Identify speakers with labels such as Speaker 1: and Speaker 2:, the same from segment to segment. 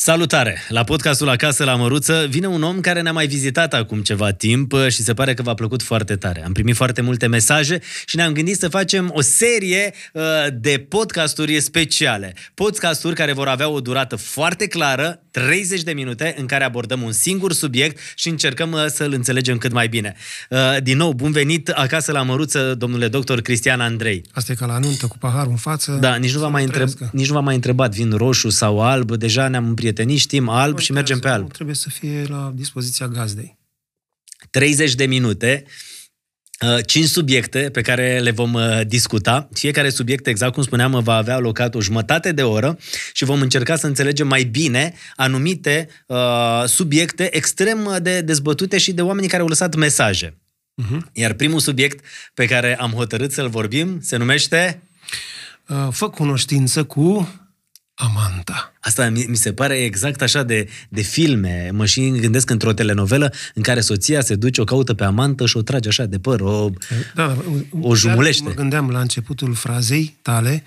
Speaker 1: Salutare! La podcastul Acasă la Măruță vine un om care ne-a mai vizitat acum ceva timp uh, și se pare că v-a plăcut foarte tare. Am primit foarte multe mesaje și ne-am gândit să facem o serie uh, de podcasturi speciale. Podcasturi care vor avea o durată foarte clară, 30 de minute, în care abordăm un singur subiect și încercăm uh, să-l înțelegem cât mai bine. Uh, din nou, bun venit acasă la Măruță, domnule doctor Cristian Andrei.
Speaker 2: Asta e ca la nuntă, cu paharul în față.
Speaker 1: Da, nici nu, v-am mai întreb, nici nu v-am mai întrebat, vin roșu sau alb, deja ne-am împrietenit, știm alb nu și mergem pe alb.
Speaker 2: Trebuie să fie la dispoziția gazdei.
Speaker 1: 30 de minute, 5 uh, subiecte pe care le vom uh, discuta. Fiecare subiect, exact cum spuneam, va avea alocat o jumătate de oră și vom încerca să înțelegem mai bine anumite uh, subiecte extrem de dezbătute și de oamenii care au lăsat mesaje. Uh-huh. Iar primul subiect pe care am hotărât să-l vorbim se numește...
Speaker 2: Uh, fă cunoștință cu Amanta.
Speaker 1: Asta mi, mi se pare exact așa de, de filme. Mă și gândesc într-o telenovelă în care soția se duce, o caută pe amantă și o trage așa de păr, o, da, da, o jumulește.
Speaker 2: Mă gândeam la începutul frazei tale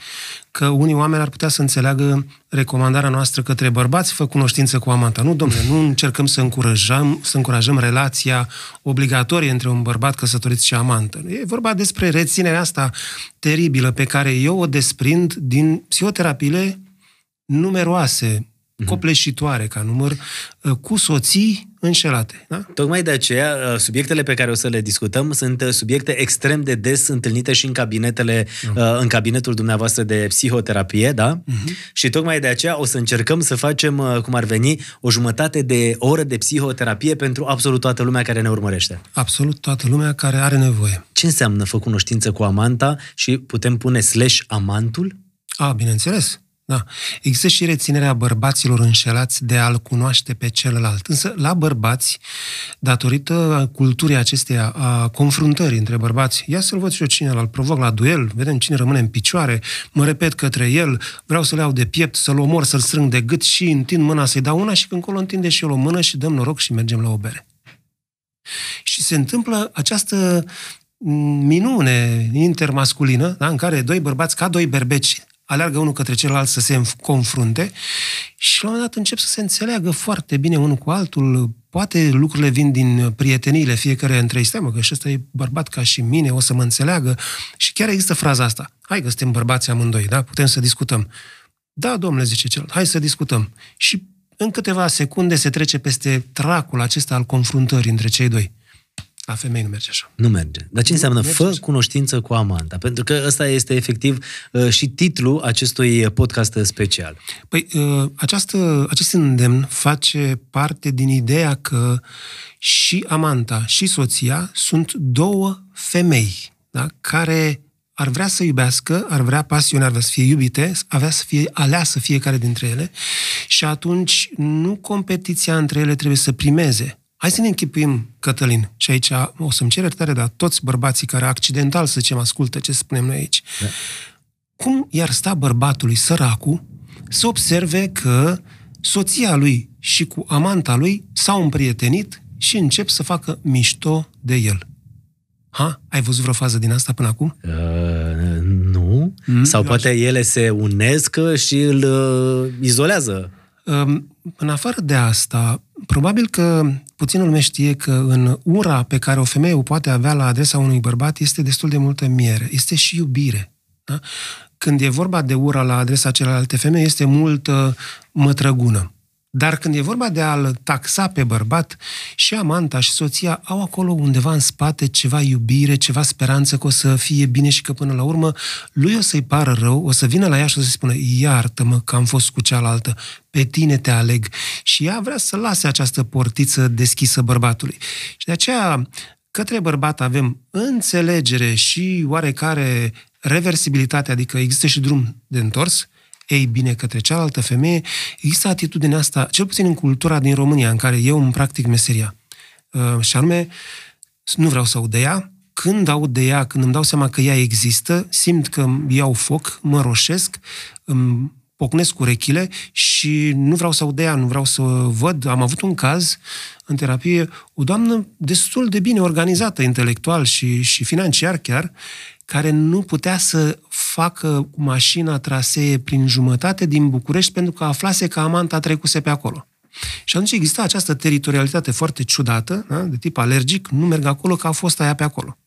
Speaker 2: că unii oameni ar putea să înțeleagă recomandarea noastră către bărbați, fă cunoștință cu amanta. Nu, domnule, nu încercăm să încurajăm, să încurajăm relația obligatorie între un bărbat căsătorit și amantă. E vorba despre reținerea asta teribilă pe care eu o desprind din psihoterapiile numeroase, mhm. copleșitoare ca număr, uh, cu soții înșelate. Da?
Speaker 1: Tocmai de aceea, uh, subiectele pe care o să le discutăm sunt uh, subiecte extrem de des întâlnite și în cabinetele, uh-huh. în cabinetul dumneavoastră de psihoterapie, da? Uh-huh. Și tocmai de aceea o să încercăm să facem, cum ar veni, o jumătate de oră de psihoterapie pentru absolut toată lumea care ne urmărește.
Speaker 2: Absolut toată lumea care are nevoie.
Speaker 1: Ce înseamnă fă cunoștință cu amanta și putem pune slash amantul?
Speaker 2: A, bineînțeles. Da. Există și reținerea bărbaților înșelați de a-l cunoaște pe celălalt. Însă, la bărbați, datorită culturii acesteia a confruntării între bărbați, ia să-l văd și eu cine îl provoc la duel, vedem cine rămâne în picioare, mă repet către el, vreau să-l iau de piept, să-l omor, să-l strâng de gât și întind mâna să-i dau una și când colo întinde și el o mână și dăm noroc și mergem la o bere. Și se întâmplă această minune intermasculină, da, în care doi bărbați, ca doi berbeci, aleargă unul către celălalt să se confrunte și la un moment dat încep să se înțeleagă foarte bine unul cu altul. Poate lucrurile vin din prieteniile fiecare între ei. Stai mă, că și ăsta e bărbat ca și mine, o să mă înțeleagă. Și chiar există fraza asta. Hai că suntem bărbați amândoi, da? Putem să discutăm. Da, domnule, zice cel, hai să discutăm. Și în câteva secunde se trece peste tracul acesta al confruntării între cei doi. La femei nu merge așa.
Speaker 1: Nu merge. Dar ce înseamnă fă așa. cunoștință cu amanta? Pentru că ăsta este efectiv uh, și titlul acestui podcast special.
Speaker 2: Păi, uh, această, acest îndemn face parte din ideea că și amanta și soția sunt două femei da? care ar vrea să iubească, ar vrea pasiune, ar vrea să fie iubite, ar vrea să fie aleasă fiecare dintre ele și atunci nu competiția între ele trebuie să primeze, Hai să ne închipuim, Cătălin, și aici o să-mi cer iertare, dar toți bărbații care accidental, să zicem, ascultă ce spunem noi aici. Da. Cum i-ar sta bărbatului săracul să observe că soția lui și cu amanta lui s-au împrietenit și încep să facă mișto de el. Ha? Ai văzut vreo fază din asta până acum? Uh,
Speaker 1: nu. Mm, Sau poate așa. ele se unesc și îl uh, izolează.
Speaker 2: Um, în afară de asta, probabil că puținul lume știe că în ura pe care o femeie o poate avea la adresa unui bărbat este destul de multă miere. Este și iubire. Da? Când e vorba de ura la adresa celelalte femei, este multă mătrăgună. Dar când e vorba de a-l taxa pe bărbat, și amanta și soția au acolo undeva în spate ceva iubire, ceva speranță că o să fie bine și că până la urmă lui o să-i pară rău, o să vină la ea și o să-i spună iartă-mă că am fost cu cealaltă, pe tine te aleg. Și ea vrea să lase această portiță deschisă bărbatului. Și de aceea, către bărbat avem înțelegere și oarecare reversibilitate, adică există și drum de întors, ei bine către cealaltă femeie, există atitudinea asta, cel puțin în cultura din România, în care eu îmi practic meseria. Uh, și anume, nu vreau să aud de ea, când aud de ea, când îmi dau seama că ea există, simt că îmi iau foc, mă roșesc, îmi pocnesc urechile și nu vreau să aud de ea, nu vreau să văd. Am avut un caz în terapie, o doamnă destul de bine organizată, intelectual și, și financiar chiar, care nu putea să facă cu mașina trasee prin jumătate din București pentru că aflase că amanta trecuse pe acolo. Și atunci exista această teritorialitate foarte ciudată, da? de tip alergic, nu merg acolo că a fost aia pe acolo.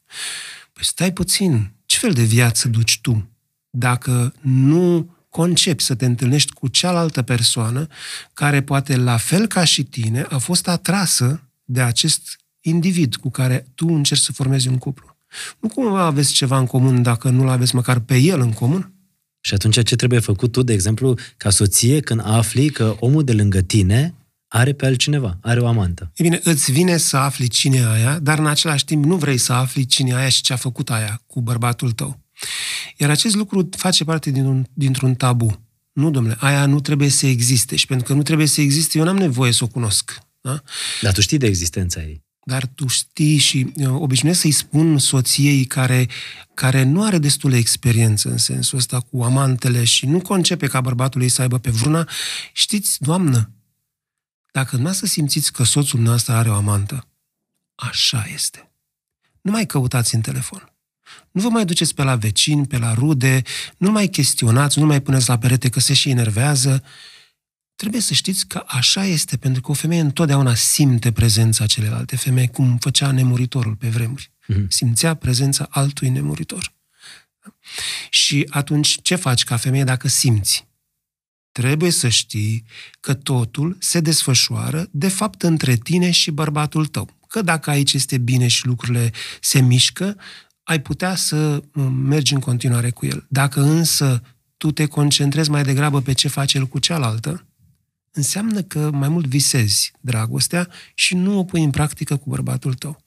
Speaker 2: Păi stai puțin, ce fel de viață duci tu dacă nu concepi să te întâlnești cu cealaltă persoană care poate, la fel ca și tine, a fost atrasă de acest individ cu care tu încerci să formezi un cuplu. Nu cumva aveți ceva în comun dacă nu-l aveți măcar pe el în comun?
Speaker 1: Și atunci ce trebuie făcut tu, de exemplu, ca soție, când afli că omul de lângă tine are pe altcineva, are o amantă?
Speaker 2: E bine, îți vine să afli cine e aia, dar în același timp nu vrei să afli cine e aia și ce a făcut aia cu bărbatul tău. Iar acest lucru face parte din un, dintr-un tabu. Nu, domnule, aia nu trebuie să existe și pentru că nu trebuie să existe, eu n-am nevoie să o cunosc. Da?
Speaker 1: Dar tu știi de existența ei.
Speaker 2: Dar tu știi și uh, obișnuiesc să-i spun soției care, care nu are destulă experiență în sensul ăsta cu amantele și nu concepe ca bărbatul ei să aibă pe vruna, știți, doamnă, dacă nu să simțiți că soțul nostru are o amantă, așa este. Nu mai căutați în telefon. Nu vă mai duceți pe la vecini, pe la rude, nu mai chestionați, nu mai puneți la perete că se și enervează. Trebuie să știți că așa este, pentru că o femeie întotdeauna simte prezența celelalte femei, cum făcea nemuritorul pe vremuri. Mm-hmm. Simțea prezența altui nemuritor. Și atunci ce faci ca femeie dacă simți? Trebuie să știi că totul se desfășoară, de fapt, între tine și bărbatul tău. Că dacă aici este bine și lucrurile se mișcă, ai putea să uh, mergi în continuare cu el. Dacă însă tu te concentrezi mai degrabă pe ce face el cu cealaltă, înseamnă că mai mult visezi dragostea și nu o pui în practică cu bărbatul tău.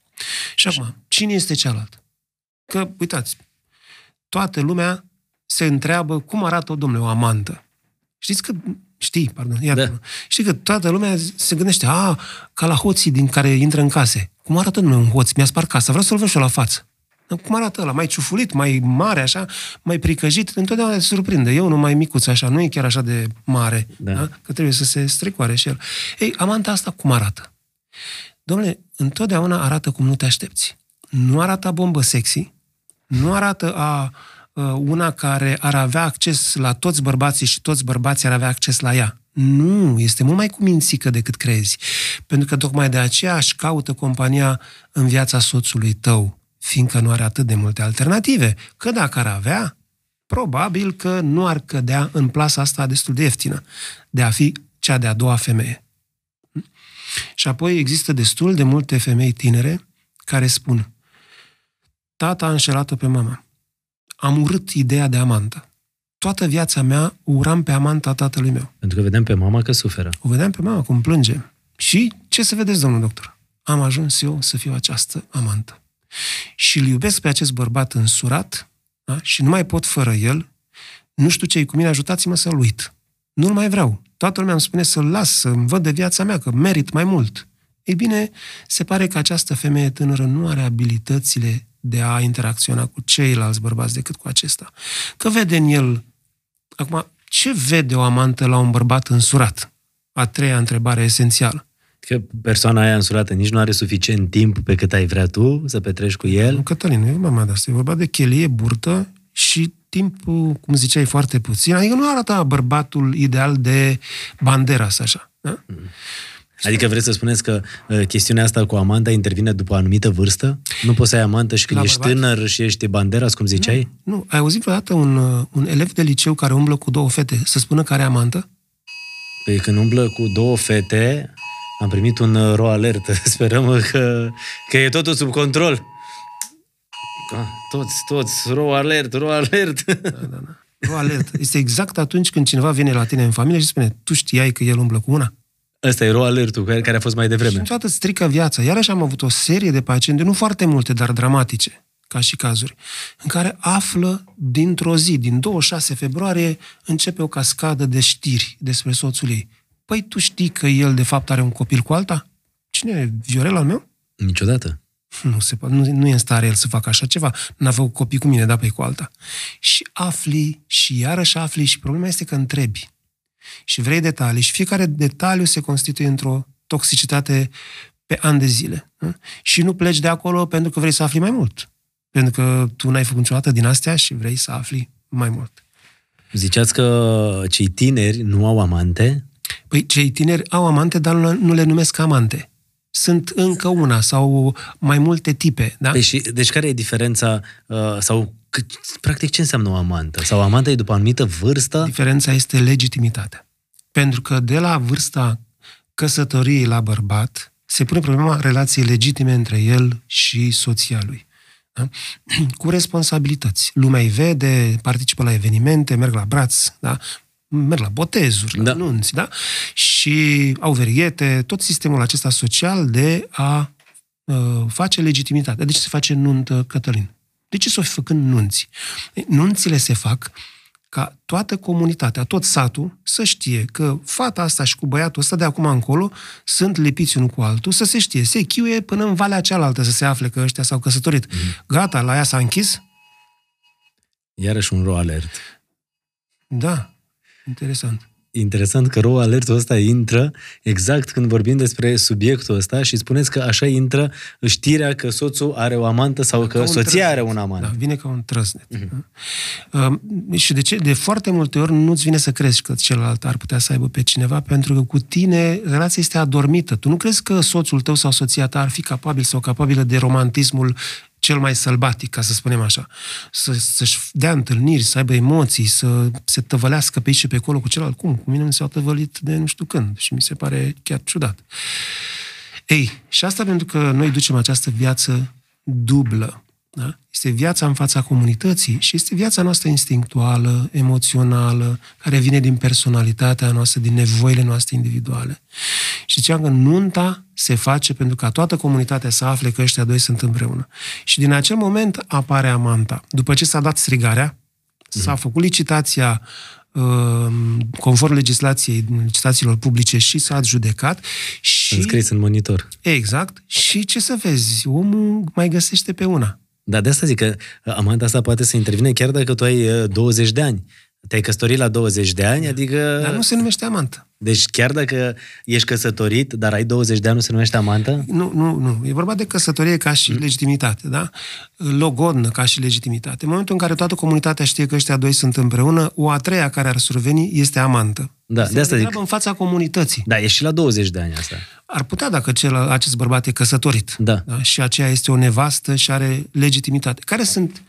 Speaker 2: Și acum, cine este cealalt? Că, uitați, toată lumea se întreabă cum arată o domnule, o amantă. Știți că Știi, pardon, iată da. Știi că toată lumea se gândește, a, ca la hoții din care intră în case. Cum arată numai un hoț? Mi-a spart casa, vreau să-l văd și la față. Cum arată ăla? Mai ciufulit, mai mare, așa, mai pricăjit, întotdeauna se surprinde. Eu nu mai micuț așa, nu e chiar așa de mare, da. Da? că trebuie să se strecoare și el. Ei, amanta asta cum arată? Domnule, întotdeauna arată cum nu te aștepți. Nu arată a bombă sexy, nu arată a una care ar avea acces la toți bărbații și toți bărbații ar avea acces la ea. Nu, este mult mai cumințică decât crezi. Pentru că tocmai de aceea își caută compania în viața soțului tău fiindcă nu are atât de multe alternative. Că dacă ar avea, probabil că nu ar cădea în plasa asta destul de ieftină, de a fi cea de-a doua femeie. Și apoi există destul de multe femei tinere care spun Tata a înșelat-o pe mama. Am urât ideea de amantă. Toată viața mea uram pe amanta tatălui meu.
Speaker 1: Pentru că vedem pe mama că suferă.
Speaker 2: O vedeam pe mama cum plânge. Și ce să vedeți, domnul doctor? Am ajuns eu să fiu această amantă și îl iubesc pe acest bărbat însurat da? și nu mai pot fără el, nu știu ce e cu mine, ajutați-mă să-l uit. Nu-l mai vreau. Toată lumea îmi spune să-l las, să-mi văd de viața mea, că merit mai mult. Ei bine, se pare că această femeie tânără nu are abilitățile de a interacționa cu ceilalți bărbați decât cu acesta. Că vede în el... Acum, ce vede o amantă la un bărbat însurat? A treia întrebare esențială.
Speaker 1: Că persoana aia însurată nici nu are suficient timp pe cât ai vrea tu să petrești cu el?
Speaker 2: Nu, Cătălin, nu e mama de asta. E vorba de chelie, burtă și timp, cum ziceai, foarte puțin. Adică nu arată bărbatul ideal de Banderas, așa. Da? Mm.
Speaker 1: Adică vreți să spuneți că uh, chestiunea asta cu amanta intervine după o anumită vârstă? Nu poți să ai amantă și când La ești bărbat? tânăr și ești banderas, cum ziceai?
Speaker 2: Nu, nu. Ai auzit vreodată un, uh, un elev de liceu care umblă cu două fete să spună că are amantă?
Speaker 1: Păi când umblă cu două fete, am primit un uh, ro alert. Sperăm că, că e totul sub control. Ah, toți, toți, ro alert, ro alert. Da, da,
Speaker 2: da. Ro alert. Este exact atunci când cineva vine la tine în familie și spune, tu știai că el umblă cu una?
Speaker 1: Ăsta e ro alertul care, care a fost mai devreme.
Speaker 2: Și toată strică viața. Iarăși am avut o serie de paciente, nu foarte multe, dar dramatice, ca și cazuri, în care află dintr-o zi, din 26 februarie, începe o cascadă de știri despre soțul ei. Păi tu știi că el de fapt are un copil cu alta? Cine e? Viorel al meu?
Speaker 1: Niciodată.
Speaker 2: Nu, se poate, nu, nu e în stare el să facă așa ceva. N-a făcut copii cu mine, da, pe cu alta. Și afli, și iarăși afli, și problema este că întrebi. și vrei detalii și fiecare detaliu se constituie într-o toxicitate pe ani de zile. Da? Și nu pleci de acolo pentru că vrei să afli mai mult. Pentru că tu n-ai făcut niciodată din astea și vrei să afli mai mult.
Speaker 1: Ziceați că cei tineri nu au amante?
Speaker 2: Păi cei tineri au amante, dar nu le numesc amante. Sunt încă una sau mai multe tipe. Da?
Speaker 1: Păi și, deci care e diferența uh, sau practic ce înseamnă o amantă? Sau amanta e după o anumită vârstă?
Speaker 2: Diferența este legitimitatea. Pentru că de la vârsta căsătoriei la bărbat se pune problema relației legitime între el și soția lui. Da? Cu responsabilități. Lumea îi vede, participă la evenimente, merg la braț, da? Merg la botezuri, da. la nunți, da? și au verighete, tot sistemul acesta social de a uh, face legitimitate. De ce se face nuntă, Cătălin? De ce s-o fi făcând nunți? Nunțile se fac ca toată comunitatea, tot satul, să știe că fata asta și cu băiatul ăsta de acum încolo sunt lipiți unul cu altul, să se știe, se chiuie până în valea cealaltă să se afle că ăștia s-au căsătorit. Mm. Gata, la ea s-a închis?
Speaker 1: Iarăși un ro alert.
Speaker 2: Da, interesant
Speaker 1: interesant că rău alertul ăsta intră exact când vorbim despre subiectul ăsta și spuneți că așa intră știrea că soțul are o amantă sau da, că soția trăznet. are un amant.
Speaker 2: Da, vine ca un trăsnet. Uh-huh. Uh, și de ce? De foarte multe ori nu-ți vine să crezi că celălalt ar putea să aibă pe cineva, pentru că cu tine relația este adormită. Tu nu crezi că soțul tău sau soția ta ar fi capabil sau capabilă de romantismul cel mai sălbatic, ca să spunem așa. Să, să-și dea întâlniri, să aibă emoții, să se tăvălească pe aici și pe acolo cu celălalt. Cum? Cu mine nu s-au tăvălit de nu știu când și mi se pare chiar ciudat. Ei, și asta pentru că noi ducem această viață dublă. Da? Este viața în fața comunității și este viața noastră instinctuală, emoțională, care vine din personalitatea noastră, din nevoile noastre individuale. Și ziceam că nunta se face pentru ca toată comunitatea să afle că ăștia doi sunt împreună. Și din acel moment apare amanta. După ce s-a dat strigarea, s-a mhm. făcut licitația uh, conform legislației, licitațiilor publice și s-a adjudecat. Și...
Speaker 1: Înscris în monitor.
Speaker 2: Exact. Și ce să vezi, omul mai găsește pe una.
Speaker 1: Dar de asta zic că amanta asta poate să intervine chiar dacă tu ai 20 uh, de ani. Te-ai căsătorit la 20 de ani, adică...
Speaker 2: Dar nu se numește amantă.
Speaker 1: Deci chiar dacă ești căsătorit, dar ai 20 de ani, nu se numește amantă?
Speaker 2: Nu, nu, nu. E vorba de căsătorie ca și mm. legitimitate, da? Logodnă ca și legitimitate. În momentul în care toată comunitatea știe că ăștia doi sunt împreună, o a treia care ar surveni este amantă.
Speaker 1: Da,
Speaker 2: este
Speaker 1: de asta zic.
Speaker 2: în fața comunității.
Speaker 1: Da, e și la 20 de ani asta.
Speaker 2: Ar putea dacă cel, acest bărbat e căsătorit.
Speaker 1: Da. da.
Speaker 2: Și aceea este o nevastă și are legitimitate. Care sunt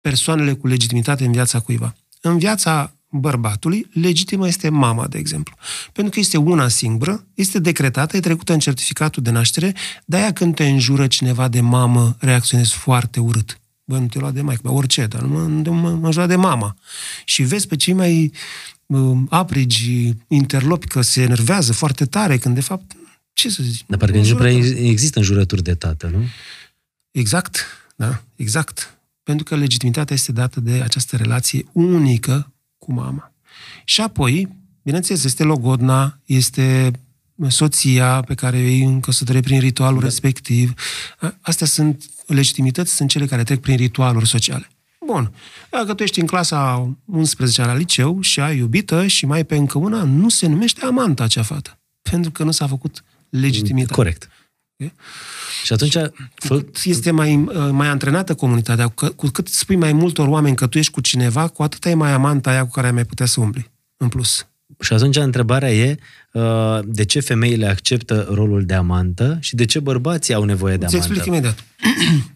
Speaker 2: persoanele cu legitimitate în viața cuiva? În viața bărbatului, legitimă este mama, de exemplu. Pentru că este una singură, este decretată, e trecută în certificatul de naștere, de-aia când te înjură cineva de mamă, reacționezi foarte urât. Bă, nu te lua de maică, orice, dar nu mă, mă, mă de mama. Și vezi pe cei mai uh, aprigi interlopi că se enervează foarte tare, când de fapt, ce să zic?
Speaker 1: Dar parcă nu prea există înjurături de tată, nu?
Speaker 2: Exact, da, exact pentru că legitimitatea este dată de această relație unică cu mama. Și apoi, bineînțeles, este logodna, este soția pe care o iei în căsătorie prin ritualul da. respectiv. Astea sunt legitimități, sunt cele care trec prin ritualuri sociale. Bun. Dacă tu ești în clasa 11 la liceu și ai iubită și mai pe încă una, nu se numește amanta acea fată. Pentru că nu s-a făcut legitimitate.
Speaker 1: Corect. Okay? Și atunci...
Speaker 2: Cu cât este mai, uh, mai antrenată comunitatea, cu cât spui mai multor oameni că tu ești cu cineva, cu atât e mai amanta aia cu care ai mai putea să umbli, în plus.
Speaker 1: Și atunci întrebarea e uh, de ce femeile acceptă rolul de amantă și de ce bărbații au nevoie de amantă?
Speaker 2: Îți explic imediat.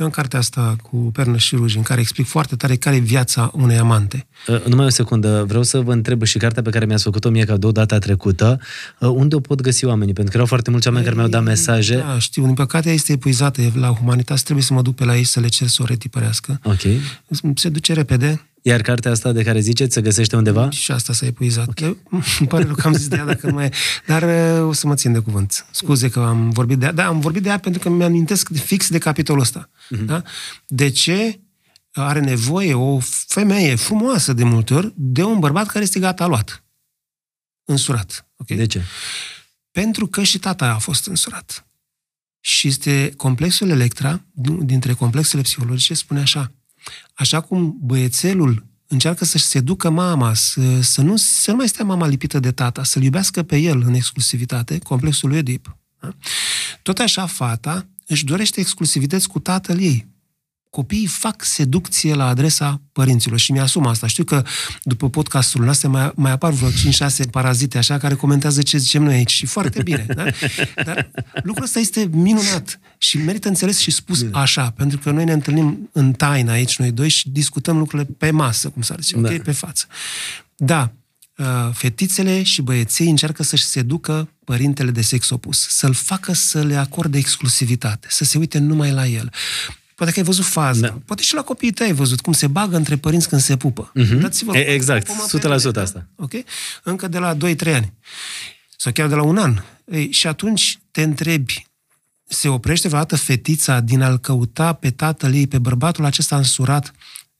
Speaker 2: Eu în cartea asta cu pernă și ruji, în care explic foarte tare care e viața unei amante.
Speaker 1: Uh, numai o secundă, vreau să vă întreb și cartea pe care mi-ați făcut-o mie cadou data trecută, uh, unde o pot găsi oamenii? Pentru că erau foarte mulți oameni care mi-au dat mesaje.
Speaker 2: Da, știu, din păcate este epuizată la Humanitas, trebuie să mă duc pe la ei să le cer să o retipărească.
Speaker 1: Ok.
Speaker 2: Se duce repede,
Speaker 1: iar cartea asta de care ziceți se găsește undeva?
Speaker 2: Și asta s-a epuizat. Okay. Îmi pare rău că am zis de ea dacă nu mai e. Dar uh, o să mă țin de cuvânt. Scuze că am vorbit de ea. Da, am vorbit de ea pentru că mi-amintesc fix de capitolul ăsta. Uh-huh. Da? De ce are nevoie o femeie frumoasă de multe ori de un bărbat care este gata luat. Însurat. Okay?
Speaker 1: De ce?
Speaker 2: Pentru că și tata a fost însurat. Și este complexul Electra, dintre complexele psihologice, spune așa. Așa cum băiețelul încearcă să-și seducă mama, să, să, nu, să nu mai stea mama lipită de tata, să-l iubească pe el în exclusivitate, complexul lui Oedip. Da? Tot așa, fata își dorește exclusivități cu tatăl ei, copiii fac seducție la adresa părinților și mi-asum asta. Știu că după podcastul nostru mai, mai apar vreo 5-6 parazite așa care comentează ce zicem noi aici și foarte bine. Da? Dar lucrul ăsta este minunat și merită înțeles și spus bine. așa, pentru că noi ne întâlnim în taină aici noi doi și discutăm lucrurile pe masă, cum s-ar zice, da. ok, pe față. Da, uh, fetițele și băieții încearcă să-și seducă părintele de sex opus, să-l facă să le acorde exclusivitate, să se uite numai la el. Poate că ai văzut faza. Da. Poate și la copiii tăi ai văzut cum se bagă între părinți când se pupă.
Speaker 1: Uh-huh. Dați-vă e, exact, 100% perioade, da? asta.
Speaker 2: Ok? Încă de la 2-3 ani. Sau chiar de la un an. Ei, și atunci te întrebi, se oprește vreodată fetița din a-l căuta pe tatăl ei, pe bărbatul acesta însurat,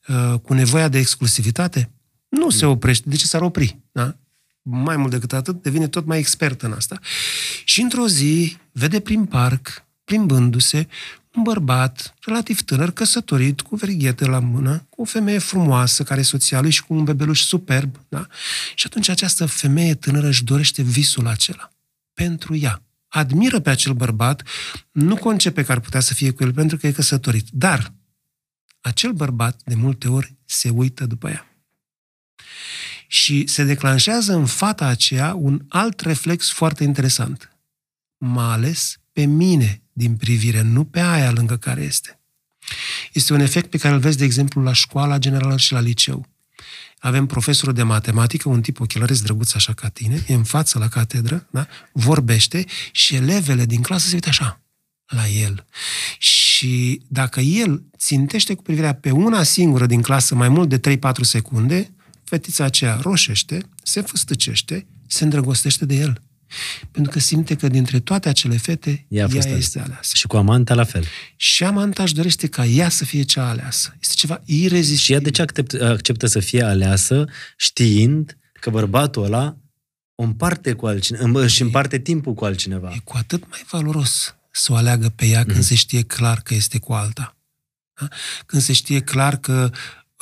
Speaker 2: uh, cu nevoia de exclusivitate? Nu se oprește. De ce s-ar opri? Da? Mai mult decât atât, devine tot mai expert în asta. Și într-o zi, vede prin parc, plimbându-se, un bărbat relativ tânăr, căsătorit, cu verighete la mână, cu o femeie frumoasă, care e soția lui și cu un bebeluș superb. Da? Și atunci această femeie tânără își dorește visul acela pentru ea. Admiră pe acel bărbat, nu concepe că ar putea să fie cu el pentru că e căsătorit. Dar acel bărbat, de multe ori, se uită după ea. Și se declanșează în fata aceea un alt reflex foarte interesant. M-a ales pe mine din privire, nu pe aia lângă care este. Este un efect pe care îl vezi, de exemplu, la școala generală și la liceu. Avem profesorul de matematică, un tip ochelăresc drăguț așa ca tine, e în față la catedră, da? vorbește și elevele din clasă se uită așa la el. Și dacă el țintește cu privirea pe una singură din clasă mai mult de 3-4 secunde, fetița aceea roșește, se făstăcește, se îndrăgostește de el. Pentru că simte că dintre toate acele fete, ea, ea este aleasă.
Speaker 1: Și cu Amanta la fel.
Speaker 2: Și Amanta își dorește ca ea să fie cea aleasă. Este ceva irezistibil.
Speaker 1: Și ea de ce acceptă, acceptă să fie aleasă știind că bărbatul ăla o împarte cu altcineva, și împarte timpul cu altcineva.
Speaker 2: E cu atât mai valoros să o aleagă pe ea când mm. se știe clar că este cu alta. Da? Când se știe clar că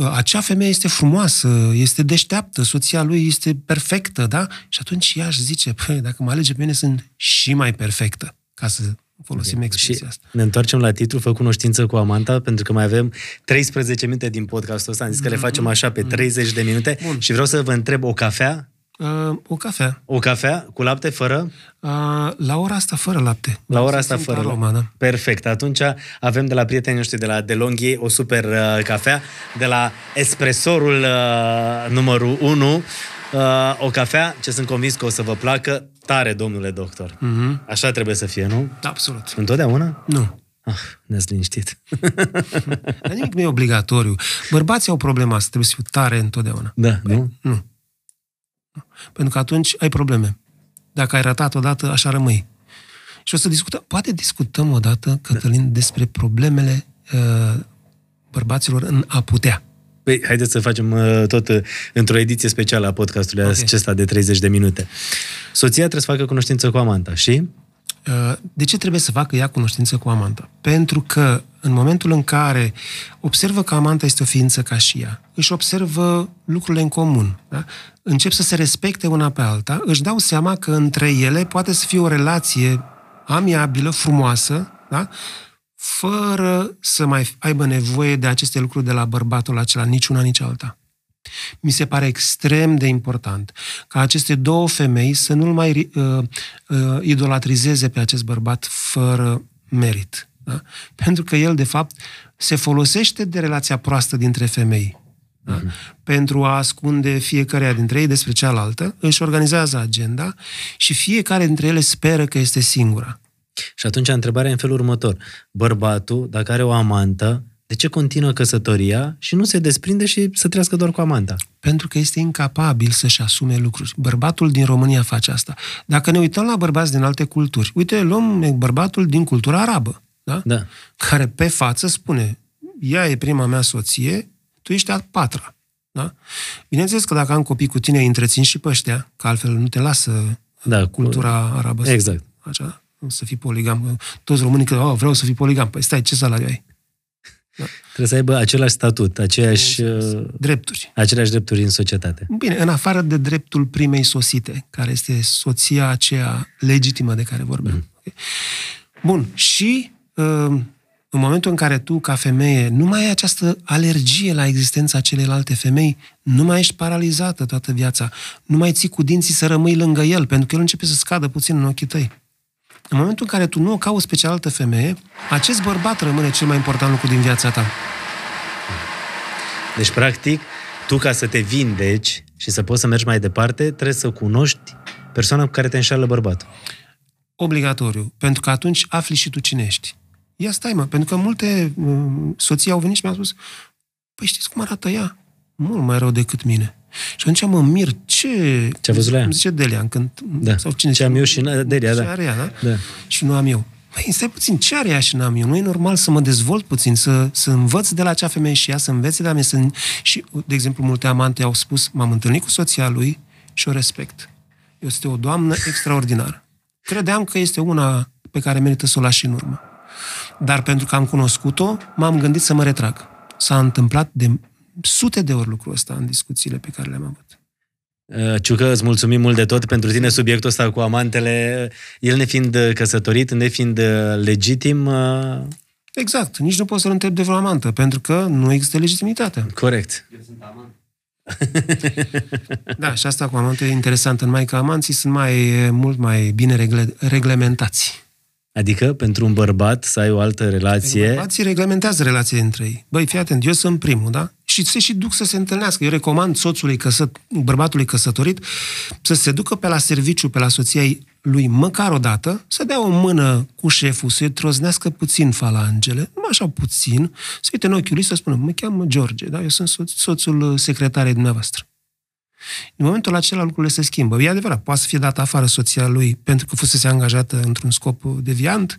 Speaker 2: acea femeie este frumoasă, este deșteaptă, soția lui este perfectă, da? Și atunci ea își zice, păi, dacă mă alege pe mine, sunt și mai perfectă, ca să folosim okay. expresia asta.
Speaker 1: ne întoarcem la titlu, fă cunoștință cu Amanta, pentru că mai avem 13 minute din podcastul ăsta, am zis că mm-hmm. le facem așa pe 30 de minute Bun. și vreau să vă întreb o cafea
Speaker 2: Uh, o cafea.
Speaker 1: O cafea cu lapte fără?
Speaker 2: Uh, la ora asta fără lapte.
Speaker 1: La ora asta fără aroma, da. Perfect. Atunci avem de la prietenii noștri de la DeLonghi o super uh, cafea, de la espresorul uh, numărul 1, uh, o cafea ce sunt convins că o să vă placă tare, domnule doctor. Uh-huh. Așa trebuie să fie, nu?
Speaker 2: Absolut.
Speaker 1: Întotdeauna?
Speaker 2: Nu.
Speaker 1: Ah, ne-ați liniștit.
Speaker 2: Dar nimic nu e obligatoriu. Bărbații au problema asta, trebuie să fiu tare întotdeauna.
Speaker 1: Da, păi, nu?
Speaker 2: Nu. Pentru că atunci ai probleme. Dacă ai ratat odată, așa rămâi. Și o să discutăm, poate discutăm odată, Cătălin, despre problemele uh, bărbaților în a putea.
Speaker 1: Păi, haideți să facem uh, tot uh, într-o ediție specială a podcastului okay. acesta de 30 de minute. Soția trebuie să facă cunoștință cu amanta și?
Speaker 2: Uh, de ce trebuie să facă ea cunoștință cu amanta? Pentru că în momentul în care observă că amanta este o ființă ca și ea, își observă lucrurile în comun, da? încep să se respecte una pe alta, își dau seama că între ele poate să fie o relație amiabilă, frumoasă, da? fără să mai aibă nevoie de aceste lucruri de la bărbatul acela, nici una, nici alta. Mi se pare extrem de important ca aceste două femei să nu-l mai uh, uh, idolatrizeze pe acest bărbat fără merit. Da? Pentru că el, de fapt, se folosește de relația proastă dintre femei. Da? Uh-huh. Pentru a ascunde fiecare dintre ei despre cealaltă, își organizează agenda și fiecare dintre ele speră că este singura.
Speaker 1: Și atunci întrebarea e în felul următor. Bărbatul, dacă are o amantă, de ce continuă căsătoria și nu se desprinde și să trăiască doar cu amanta?
Speaker 2: Pentru că este incapabil să-și asume lucruri. Bărbatul din România face asta. Dacă ne uităm la bărbați din alte culturi, uite, luăm bărbatul din cultura arabă, da?
Speaker 1: Da.
Speaker 2: care pe față spune, ea e prima mea soție, tu ești a patra. Da? Bineînțeles că dacă am copii cu tine, îi întrețin și pe ăștia, că altfel nu te lasă da, cultura cu... arabă.
Speaker 1: Exact.
Speaker 2: Așa, să fii poligam. Toți românii că oh, vreau să fii poligam. Păi stai, ce salariu ai?
Speaker 1: Da. Trebuie să aibă același statut, aceeași, uh,
Speaker 2: drepturi.
Speaker 1: aceleași drepturi în societate.
Speaker 2: Bine, în afară de dreptul primei sosite, care este soția aceea legitimă de care vorbim. Mm. Bun, și uh, în momentul în care tu, ca femeie, nu mai ai această alergie la existența celelalte femei, nu mai ești paralizată toată viața, nu mai ții cu dinții să rămâi lângă el, pentru că el începe să scadă puțin în ochii tăi. În momentul în care tu nu o cauți pe cealaltă femeie, acest bărbat rămâne cel mai important lucru din viața ta.
Speaker 1: Deci, practic, tu ca să te vindeci și să poți să mergi mai departe, trebuie să cunoști persoana cu care te înșală bărbatul.
Speaker 2: Obligatoriu, pentru că atunci afli și tu cine ești. Ia stai, mă, pentru că multe uh, soții au venit și mi-au spus, păi știți cum arată ea? Mult mai rău decât mine. Și atunci mă mir, ce...
Speaker 1: Ce a văzut la ea?
Speaker 2: Zice Delia, când...
Speaker 1: Da. Sau cine ce am eu și Delia, da. Ce
Speaker 2: are ea, da?
Speaker 1: da?
Speaker 2: Și nu am eu. Păi, stai puțin, ce are ea și n-am eu? Nu e normal să mă dezvolt puțin, să, să învăț de la acea femeie și ea, să învețe de la mine. Să... Și, de exemplu, multe amante au spus, m-am întâlnit cu soția lui și o respect. Este o doamnă extraordinară. Credeam că este una pe care merită să o lași în urmă. Dar pentru că am cunoscut-o, m-am gândit să mă retrag. S-a întâmplat de sute de ori lucrul ăsta în discuțiile pe care le-am avut.
Speaker 1: Uh, Ciucă, îți mulțumim mult de tot pentru tine subiectul ăsta cu amantele, el nefiind căsătorit, nefiind legitim. Uh,
Speaker 2: exact, nici nu poți să-l întrebi de vreo amantă, pentru că nu există legitimitate.
Speaker 1: Corect.
Speaker 3: Eu sunt amant.
Speaker 2: da, și asta cu amante e interesant. În mai că amanții sunt mai, mult mai bine regle, reglementați.
Speaker 1: Adică, pentru un bărbat să ai o altă relație...
Speaker 2: Bărbații reglementează relația între ei. Băi, fii atent, eu sunt primul, da? Și se și duc să se întâlnească. Eu recomand soțului, căsă, bărbatului căsătorit, să se ducă pe la serviciu, pe la soția lui, măcar o dată, să dea o mână cu șeful, să-i troznească puțin falangele, numai așa puțin, să uite în ochiul lui să spună, mă cheamă George, da? Eu sunt soț, soțul secretarei dumneavoastră. În momentul acela lucrurile se schimbă. E adevărat, poate să fie dată afară soția lui pentru că fusese angajată într-un scop deviant,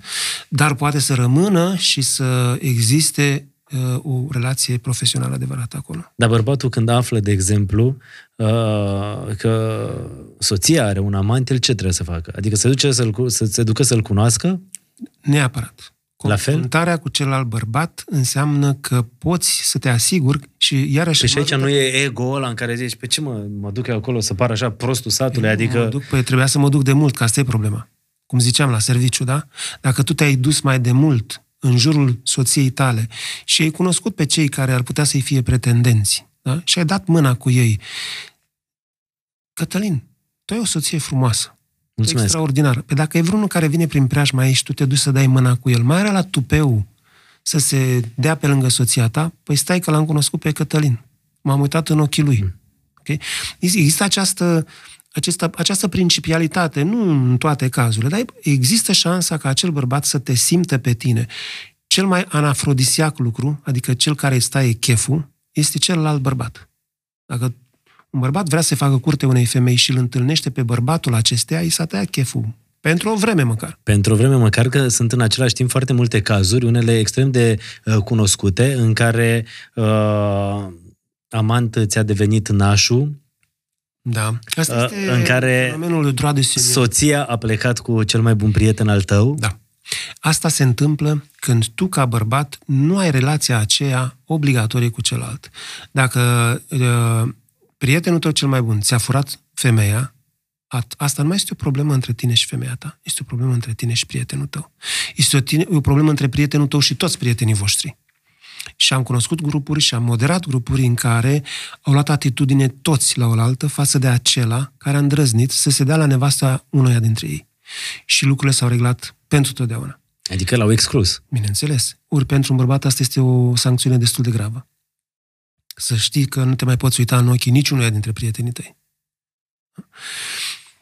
Speaker 2: dar poate să rămână și să existe uh, o relație profesională adevărată acolo.
Speaker 1: Dar bărbatul când află, de exemplu, uh, că soția are un amant, el ce trebuie să facă? Adică să, duce să, să se ducă să-l cunoască?
Speaker 2: Neapărat. Confruntarea cu celălalt bărbat înseamnă că poți să te asiguri și iarăși...
Speaker 1: Păi și aici nu e ego ăla în care zici, pe ce mă, mă duc eu acolo să par așa prostul satului,
Speaker 2: eu
Speaker 1: adică...
Speaker 2: Mă duc, păi trebuia să mă duc de mult, că asta e problema. Cum ziceam la serviciu, da? Dacă tu te-ai dus mai de mult în jurul soției tale și ai cunoscut pe cei care ar putea să-i fie pretendenți, da? Și ai dat mâna cu ei. Cătălin, tu ai o soție frumoasă.
Speaker 1: Mulțumesc.
Speaker 2: Extraordinar. Pe dacă e vreunul care vine prin preajma ei și tu te duci să dai mâna cu el, mai are la tupeu să se dea pe lângă soția ta, păi stai că l-am cunoscut pe Cătălin. M-am uitat în ochii lui. Mm. Okay? Există această, această, această principialitate, nu în toate cazurile, dar există șansa ca acel bărbat să te simte pe tine. Cel mai anafrodisiac lucru, adică cel care îți taie cheful, este celălalt bărbat. Dacă un bărbat vrea să facă curte unei femei și îl întâlnește pe bărbatul acesteia, i s-a tăiat cheful. Pentru o vreme măcar.
Speaker 1: Pentru o vreme măcar, că sunt în același timp foarte multe cazuri, unele extrem de uh, cunoscute, în care uh, amant ți-a devenit nașul,
Speaker 2: da. Asta uh, este
Speaker 1: în care
Speaker 2: de
Speaker 1: soția a plecat cu cel mai bun prieten al tău.
Speaker 2: Da. Asta se întâmplă când tu, ca bărbat, nu ai relația aceea obligatorie cu celălalt. Dacă uh, prietenul tău cel mai bun ți-a furat femeia, asta nu mai este o problemă între tine și femeia ta, este o problemă între tine și prietenul tău. Este o, tine, o problemă între prietenul tău și toți prietenii voștri. Și am cunoscut grupuri și am moderat grupuri în care au luat atitudine toți la oaltă față de acela care a îndrăznit să se dea la nevasta unuia dintre ei. Și lucrurile s-au reglat pentru totdeauna.
Speaker 1: Adică l-au exclus.
Speaker 2: Bineînțeles. Ori pentru un bărbat asta este o sancțiune destul de gravă să știi că nu te mai poți uita în ochii niciunuia dintre prietenii tăi.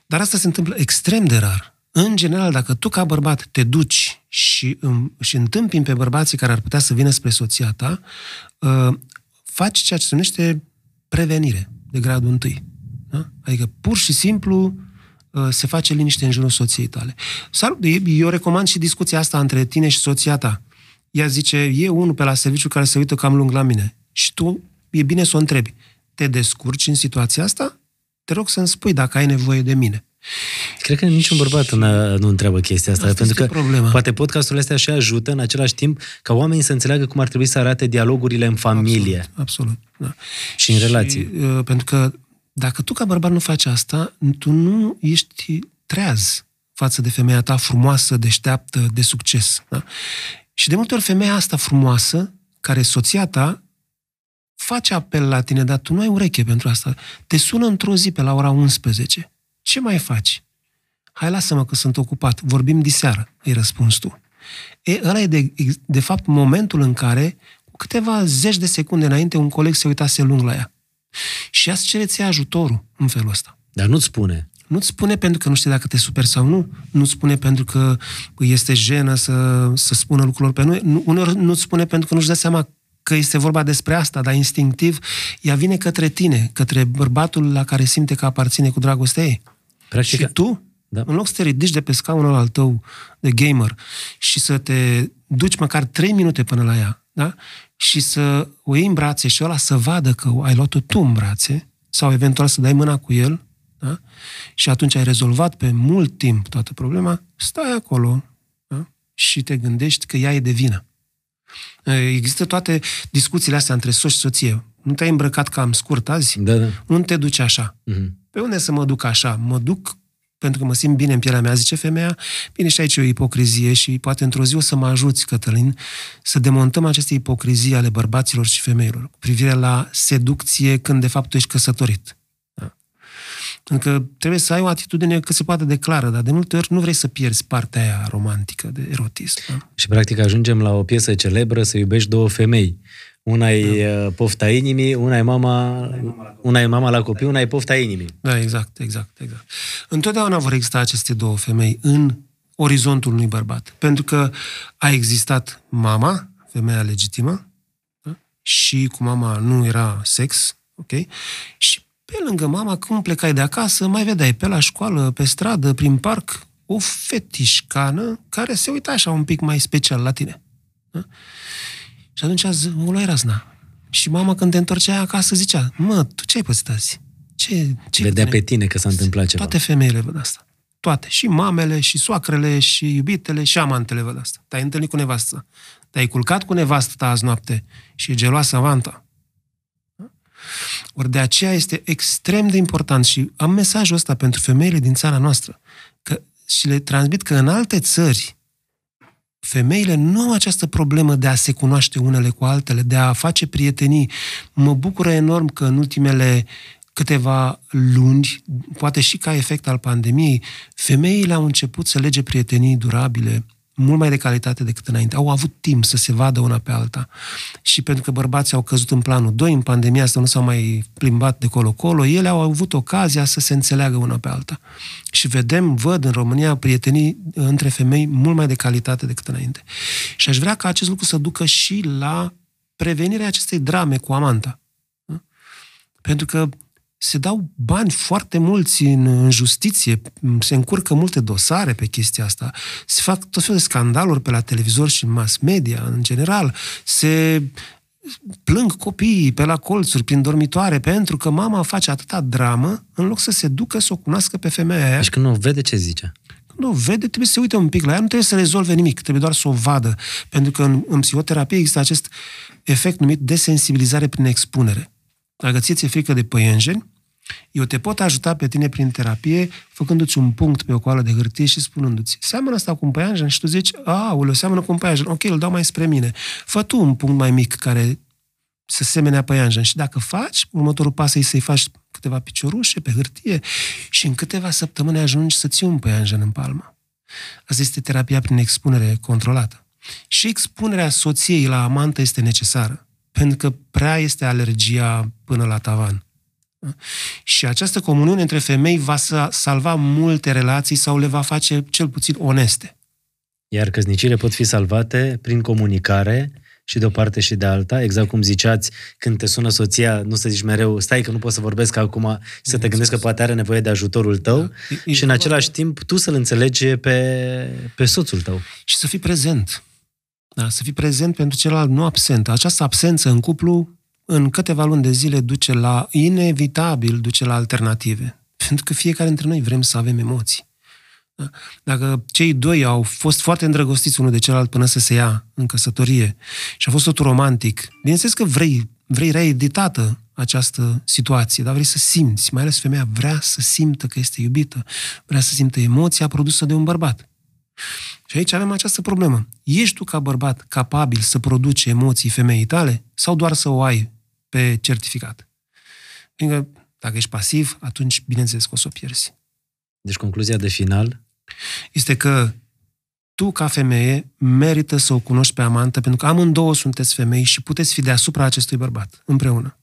Speaker 2: Dar asta se întâmplă extrem de rar. În general, dacă tu ca bărbat te duci și, și întâmpini pe bărbații care ar putea să vină spre soția ta, uh, faci ceea ce se numește prevenire de gradul întâi. Da? Adică pur și simplu uh, se face liniște în jurul soției tale. Eu recomand și discuția asta între tine și soția ta. Ea zice, e unul pe la serviciu care se uită cam lung la mine. Și tu e bine să o întrebi. Te descurci în situația asta? Te rog să-mi spui dacă ai nevoie de mine.
Speaker 1: Cred că niciun bărbat nu întreabă chestia asta,
Speaker 2: Asta
Speaker 1: pentru că
Speaker 2: este problema.
Speaker 1: poate podcasturile astea și ajută în același timp ca oamenii să înțeleagă cum ar trebui să arate dialogurile în familie
Speaker 2: Absolut, absolut da.
Speaker 1: și în relații.
Speaker 2: uh, pentru că dacă tu ca bărbat nu faci asta, tu nu ești treaz față de femeia ta frumoasă, deșteaptă, de succes. Da? Și de multe ori femeia asta frumoasă, care e soția ta, face apel la tine, dar tu nu ai ureche pentru asta. Te sună într-o zi pe la ora 11. Ce mai faci? Hai, lasă-mă că sunt ocupat. Vorbim diseară, îi răspunzi tu. E, ăla e de, de fapt momentul în care, cu câteva zeci de secunde înainte, un coleg se uitase lung la ea. Și ea îți cere ție ajutorul în felul ăsta.
Speaker 1: Dar nu-ți spune.
Speaker 2: Nu-ți spune pentru că nu știe dacă te super sau nu, nu-ți spune pentru că este jenă să, să spună lucrurilor pe noi, nu, uneori nu-ți spune pentru că nu-și dă seama că este vorba despre asta, dar instinctiv ea vine către tine, către bărbatul la care simte că aparține cu dragostea ei.
Speaker 1: Practic,
Speaker 2: Și tu,
Speaker 1: Da.
Speaker 2: da. în loc să te ridici de pe scaunul al tău de gamer și să te duci măcar 3 minute până la ea, da? și să o iei în brațe și ăla să vadă că ai luat-o tu în brațe, sau eventual să dai mâna cu el, da? și atunci ai rezolvat pe mult timp toată problema, stai acolo da? și te gândești că ea e de vină. Există toate discuțiile astea între soț și soție. Nu te-ai îmbrăcat cam scurt azi?
Speaker 1: Da, da.
Speaker 2: Nu te duci așa.
Speaker 1: Mhm.
Speaker 2: Pe unde să mă duc așa? Mă duc pentru că mă simt bine în pielea mea, zice femeia. Bine, și aici e o ipocrizie și poate într-o zi o să mă ajuți, Cătălin, să demontăm aceste ipocrizii ale bărbaților și femeilor cu privire la seducție când de fapt tu ești căsătorit. Da. Pentru că trebuie să ai o atitudine cât se poate de clară, dar de multe ori nu vrei să pierzi partea aia romantică de erotism. Da?
Speaker 1: Și practic ajungem la o piesă celebră să iubești două femei. Una e da. pofta inimii, una e mama, una e mama la copii, una e pofta inimii.
Speaker 2: Da, exact, exact, exact. Întotdeauna vor exista aceste două femei în orizontul unui bărbat. Pentru că a existat mama, femeia legitimă, da? și cu mama nu era sex, ok? Și pe lângă mama, când plecai de acasă, mai vedeai pe la școală, pe stradă, prin parc, o fetișcană care se uita așa un pic mai special la tine. Da? Și atunci o luai razna. Și mama când te întorcea acasă zicea, mă, tu ce ai pățit azi? Ce, ce
Speaker 1: Vedea pe tine că s-a întâmplat ceva.
Speaker 2: Toate femeile văd asta. Toate. Și mamele, și soacrele, și iubitele, și amantele văd asta. Te-ai întâlnit cu nevastă. Te-ai culcat cu nevastă ta azi noapte și e geloasă avanta. Ori de aceea este extrem de important și am mesajul ăsta pentru femeile din țara noastră că, și le transmit că în alte țări femeile nu au această problemă de a se cunoaște unele cu altele, de a face prietenii. Mă bucură enorm că în ultimele câteva luni, poate și ca efect al pandemiei, femeile au început să lege prietenii durabile, mult mai de calitate decât înainte. Au avut timp să se vadă una pe alta. Și pentru că bărbații au căzut în planul 2, în pandemia asta nu s-au mai plimbat de colo-colo, ele au avut ocazia să se înțeleagă una pe alta. Și vedem, văd în România prietenii între femei mult mai de calitate decât înainte. Și aș vrea ca acest lucru să ducă și la prevenirea acestei drame cu amanta. Da? Pentru că se dau bani foarte mulți în, în justiție, se încurcă multe dosare pe chestia asta, se fac tot felul de scandaluri pe la televizor și în mass media, în general, se plâng copiii pe la colțuri, prin dormitoare, pentru că mama face atâta dramă, în loc să se ducă să o cunoască pe femeia aia.
Speaker 1: Deci când nu vede ce zice.
Speaker 2: Când o vede, trebuie să se uite un pic la ea, nu trebuie să rezolve nimic, trebuie doar să o vadă. Pentru că în, în psihoterapie există acest efect numit desensibilizare prin expunere. Dacă ție ți-e frică de păienjeni, eu te pot ajuta pe tine prin terapie făcându-ți un punct pe o coală de hârtie și spunându-ți seamănă asta cu un păianjen și tu zici, a, o seamănă cu un păianjen, ok, îl dau mai spre mine. Fă tu un punct mai mic care să semenea păianjen și dacă faci, următorul pas e să-i faci câteva piciorușe pe hârtie și în câteva săptămâni ajungi să ții un păianjen în palmă. Asta este terapia prin expunere controlată. Și expunerea soției la amantă este necesară, pentru că prea este alergia până la tavan. Și această comuniune între femei va salva multe relații sau le va face cel puțin oneste.
Speaker 1: Iar căsnicile pot fi salvate prin comunicare și de o parte și de alta, exact cum ziceați, când te sună soția, nu să zici mereu, stai că nu pot să vorbesc acum, să te gândești că poate are nevoie de ajutorul tău da. și în același timp tu să-l înțelegi pe, pe soțul tău.
Speaker 2: Și să fii prezent. Da, să fii prezent pentru celălalt, nu absent. Această absență în cuplu în câteva luni de zile duce la, inevitabil, duce la alternative. Pentru că fiecare dintre noi vrem să avem emoții. Da? Dacă cei doi au fost foarte îndrăgostiți unul de celălalt până să se ia în căsătorie și a fost totul romantic, bineînțeles că vrei, vrei reeditată această situație, dar vrei să simți, mai ales femeia vrea să simtă că este iubită, vrea să simtă emoția produsă de un bărbat. Și aici avem această problemă. Ești tu ca bărbat capabil să produci emoții femeii tale sau doar să o ai pe certificat? Fiindcă dacă ești pasiv, atunci bineînțeles că o să o pierzi.
Speaker 1: Deci concluzia de final?
Speaker 2: Este că tu, ca femeie, merită să o cunoști pe amantă, pentru că amândouă sunteți femei și puteți fi deasupra acestui bărbat, împreună.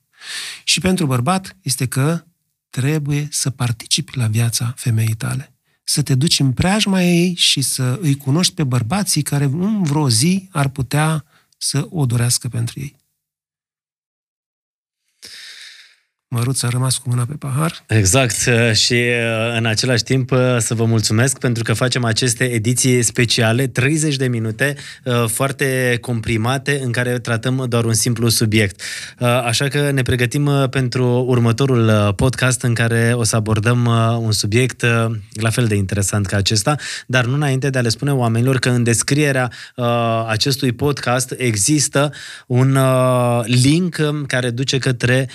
Speaker 2: Și pentru bărbat este că trebuie să participi la viața femeii tale. Să te duci în preajma ei și să îi cunoști pe bărbații care în vreo zi ar putea să o dorească pentru ei. Măruț a rămas cu mâna pe pahar.
Speaker 1: Exact și uh, în același timp uh, să vă mulțumesc pentru că facem aceste ediții speciale, 30 de minute, uh, foarte comprimate, în care tratăm doar un simplu subiect. Așa că ne pregătim pentru următorul podcast în care o să abordăm un subiect la fel de interesant ca acesta, dar nu înainte de a le spune oamenilor că în descrierea acestui podcast există un link care duce către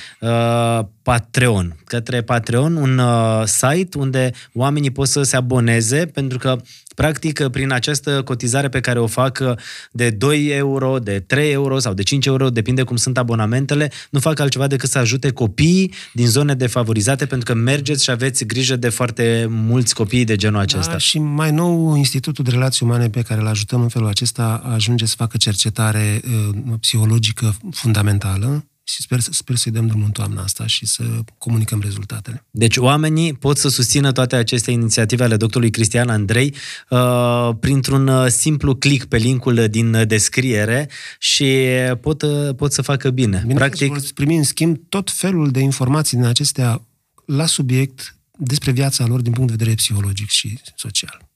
Speaker 1: Patreon, către Patreon, un uh, site unde oamenii pot să se aboneze, pentru că, practic, prin această cotizare pe care o fac uh, de 2 euro, de 3 euro sau de 5 euro, depinde cum sunt abonamentele, nu fac altceva decât să ajute copiii din zone defavorizate, pentru că mergeți și aveți grijă de foarte mulți copii de genul acesta. Da,
Speaker 2: și mai nou, Institutul de Relații Umane pe care îl ajutăm în felul acesta ajunge să facă cercetare uh, psihologică fundamentală, și sper, sper să-i dăm drumul în toamna asta și să comunicăm rezultatele.
Speaker 1: Deci oamenii pot să susțină toate aceste inițiative ale doctorului Cristian Andrei uh, printr-un uh, simplu click pe linkul din descriere și pot, uh, pot să facă bine.
Speaker 2: bine Practic... Vor primi în schimb tot felul de informații din acestea la subiect despre viața lor din punct de vedere psihologic și social.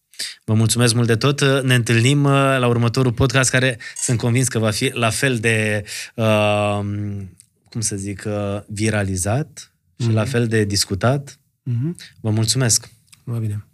Speaker 1: Vă mulțumesc mult de tot. Ne întâlnim uh, la următorul podcast care sunt convins că va fi la fel de uh, cum să zic, uh, viralizat și mm-hmm. la fel de discutat. Mm-hmm. Vă mulțumesc!
Speaker 2: Mă bine!